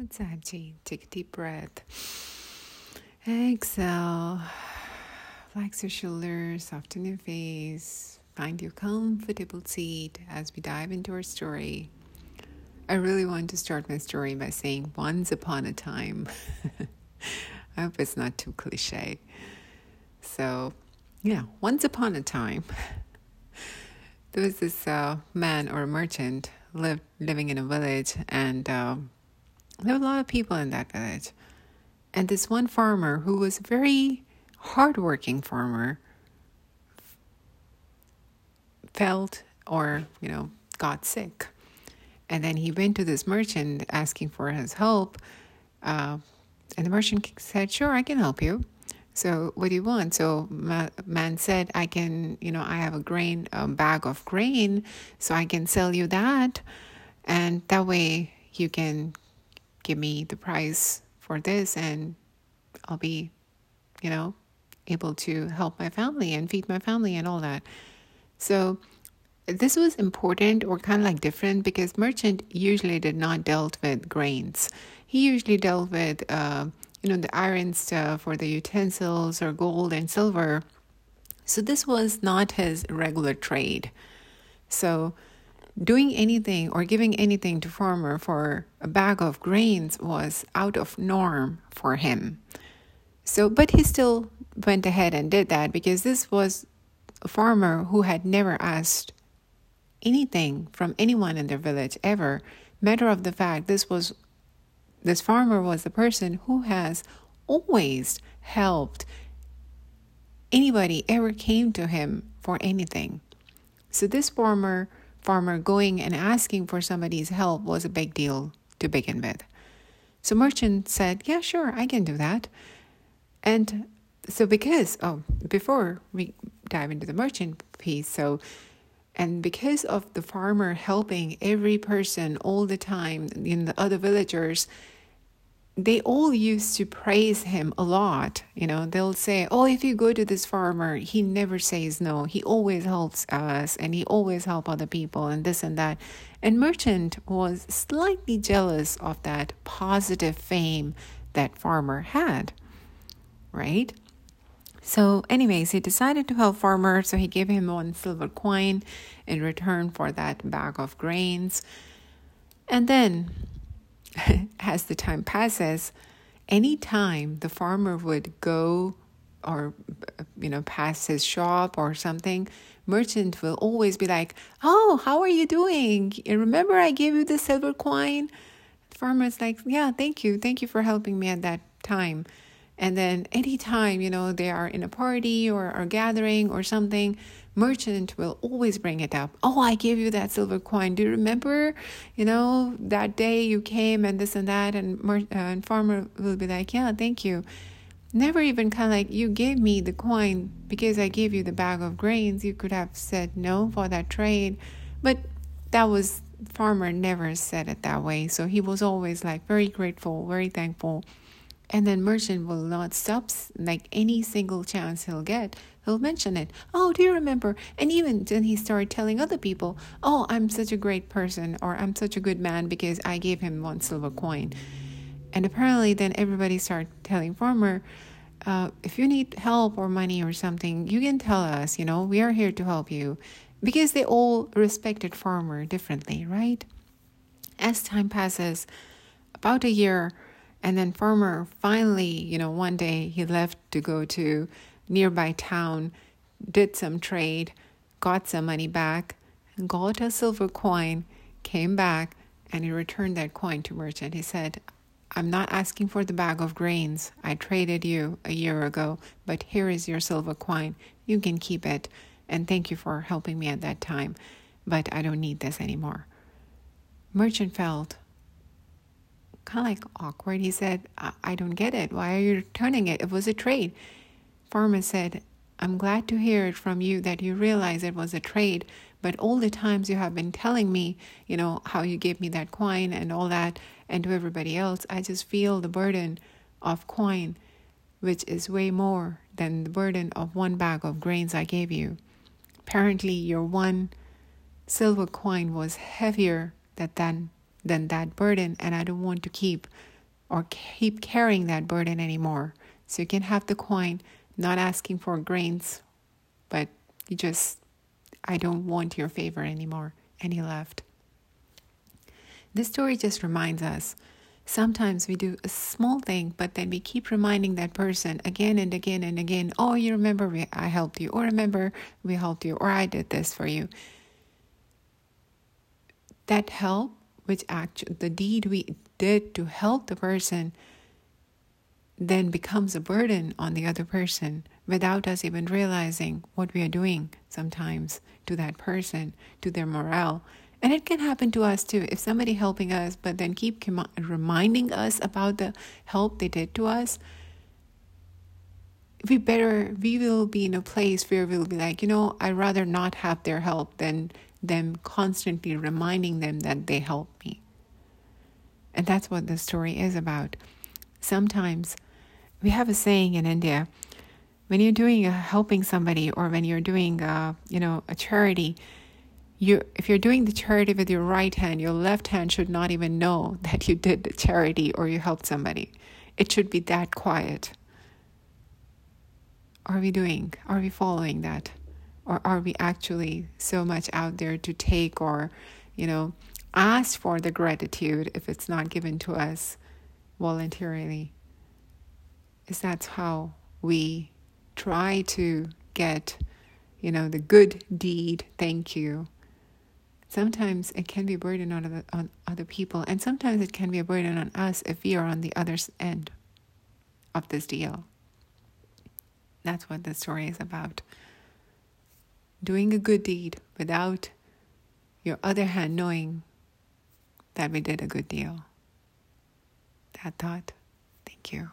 Sit Sajji. Take a deep breath. Exhale. Relax your shoulders, soften your face. Find your comfortable seat as we dive into our story. I really want to start my story by saying once upon a time. I hope it's not too cliche. So, yeah, once upon a time, there was this uh, man or merchant lived living in a village, and uh, there were a lot of people in that village. And this one farmer who was a very hardworking farmer felt or, you know, got sick. And then he went to this merchant asking for his help. Uh, and the merchant said, Sure, I can help you. So, what do you want? So, man said, I can, you know, I have a grain, a bag of grain, so I can sell you that. And that way you can give me the price for this and I'll be, you know, able to help my family and feed my family and all that. So this was important or kind of like different because merchant usually did not dealt with grains. He usually dealt with, uh, you know, the iron stuff or the utensils or gold and silver. So this was not his regular trade. So doing anything or giving anything to farmer for a bag of grains was out of norm for him. So, but he still went ahead and did that because this was a farmer who had never asked anything from anyone in their village ever. Matter of the fact, this was this farmer was the person who has always helped anybody ever came to him for anything. So this farmer farmer going and asking for somebody's help was a big deal to begin with. So merchant said, "Yeah, sure, I can do that." And so because oh, before we dive into the merchant piece, so and because of the farmer helping every person all the time in the other villagers, they all used to praise him a lot. You know, they'll say, Oh, if you go to this farmer, he never says no. He always helps us and he always help other people and this and that. And Merchant was slightly jealous of that positive fame that farmer had. Right? So, anyways, he decided to help farmer, so he gave him one silver coin in return for that bag of grains. And then as the time passes, any time the farmer would go or you know pass his shop or something merchant will always be like oh how are you doing? Remember i gave you the silver coin? Farmer's like yeah thank you. Thank you for helping me at that time and then anytime you know they are in a party or a gathering or something merchant will always bring it up. Oh, I gave you that silver coin. Do you remember? You know, that day you came and this and that. And, mer- uh, and farmer will be like, yeah, thank you. Never even kind of like, you gave me the coin because I gave you the bag of grains. You could have said no for that trade. But that was, farmer never said it that way. So he was always like very grateful, very thankful. And then merchant will not stop, like any single chance he'll get, he'll mention it. Oh, do you remember? And even then he started telling other people, oh, I'm such a great person or I'm such a good man because I gave him one silver coin. And apparently then everybody started telling farmer, uh, if you need help or money or something, you can tell us, you know, we are here to help you. Because they all respected farmer differently, right? As time passes, about a year, and then farmer finally, you know, one day he left to go to nearby town, did some trade, got some money back, got a silver coin, came back, and he returned that coin to merchant. He said, I'm not asking for the bag of grains. I traded you a year ago, but here is your silver coin. You can keep it, and thank you for helping me at that time, but I don't need this anymore. Merchant felt kind of like awkward. He said, I, I don't get it. Why are you returning it? It was a trade. Farmer said, I'm glad to hear it from you that you realize it was a trade, but all the times you have been telling me, you know, how you gave me that coin and all that, and to everybody else, I just feel the burden of coin, which is way more than the burden of one bag of grains I gave you. Apparently, your one silver coin was heavier than, than that burden, and I don't want to keep or keep carrying that burden anymore. So you can have the coin, not asking for grains, but you just, I don't want your favor anymore. And he left. This story just reminds us sometimes we do a small thing, but then we keep reminding that person again and again and again, oh, you remember we, I helped you, or remember we helped you, or I did this for you. That help, which actually the deed we did to help the person, then becomes a burden on the other person without us even realizing what we are doing sometimes to that person, to their morale, and it can happen to us too. If somebody helping us, but then keep reminding us about the help they did to us, we better we will be in a place where we'll be like, you know, I'd rather not have their help than them constantly reminding them that they helped me. And that's what the story is about. Sometimes we have a saying in India when you're doing a, helping somebody or when you're doing a, you know a charity you if you're doing the charity with your right hand, your left hand should not even know that you did the charity or you helped somebody. It should be that quiet. Are we doing? Are we following that? Or are we actually so much out there to take or, you know, ask for the gratitude if it's not given to us voluntarily? Is that how we try to get, you know, the good deed, thank you, sometimes it can be a burden on other, on other people, and sometimes it can be a burden on us if we are on the other end of this deal. That's what the story is about. Doing a good deed without your other hand knowing that we did a good deal. That thought. Thank you.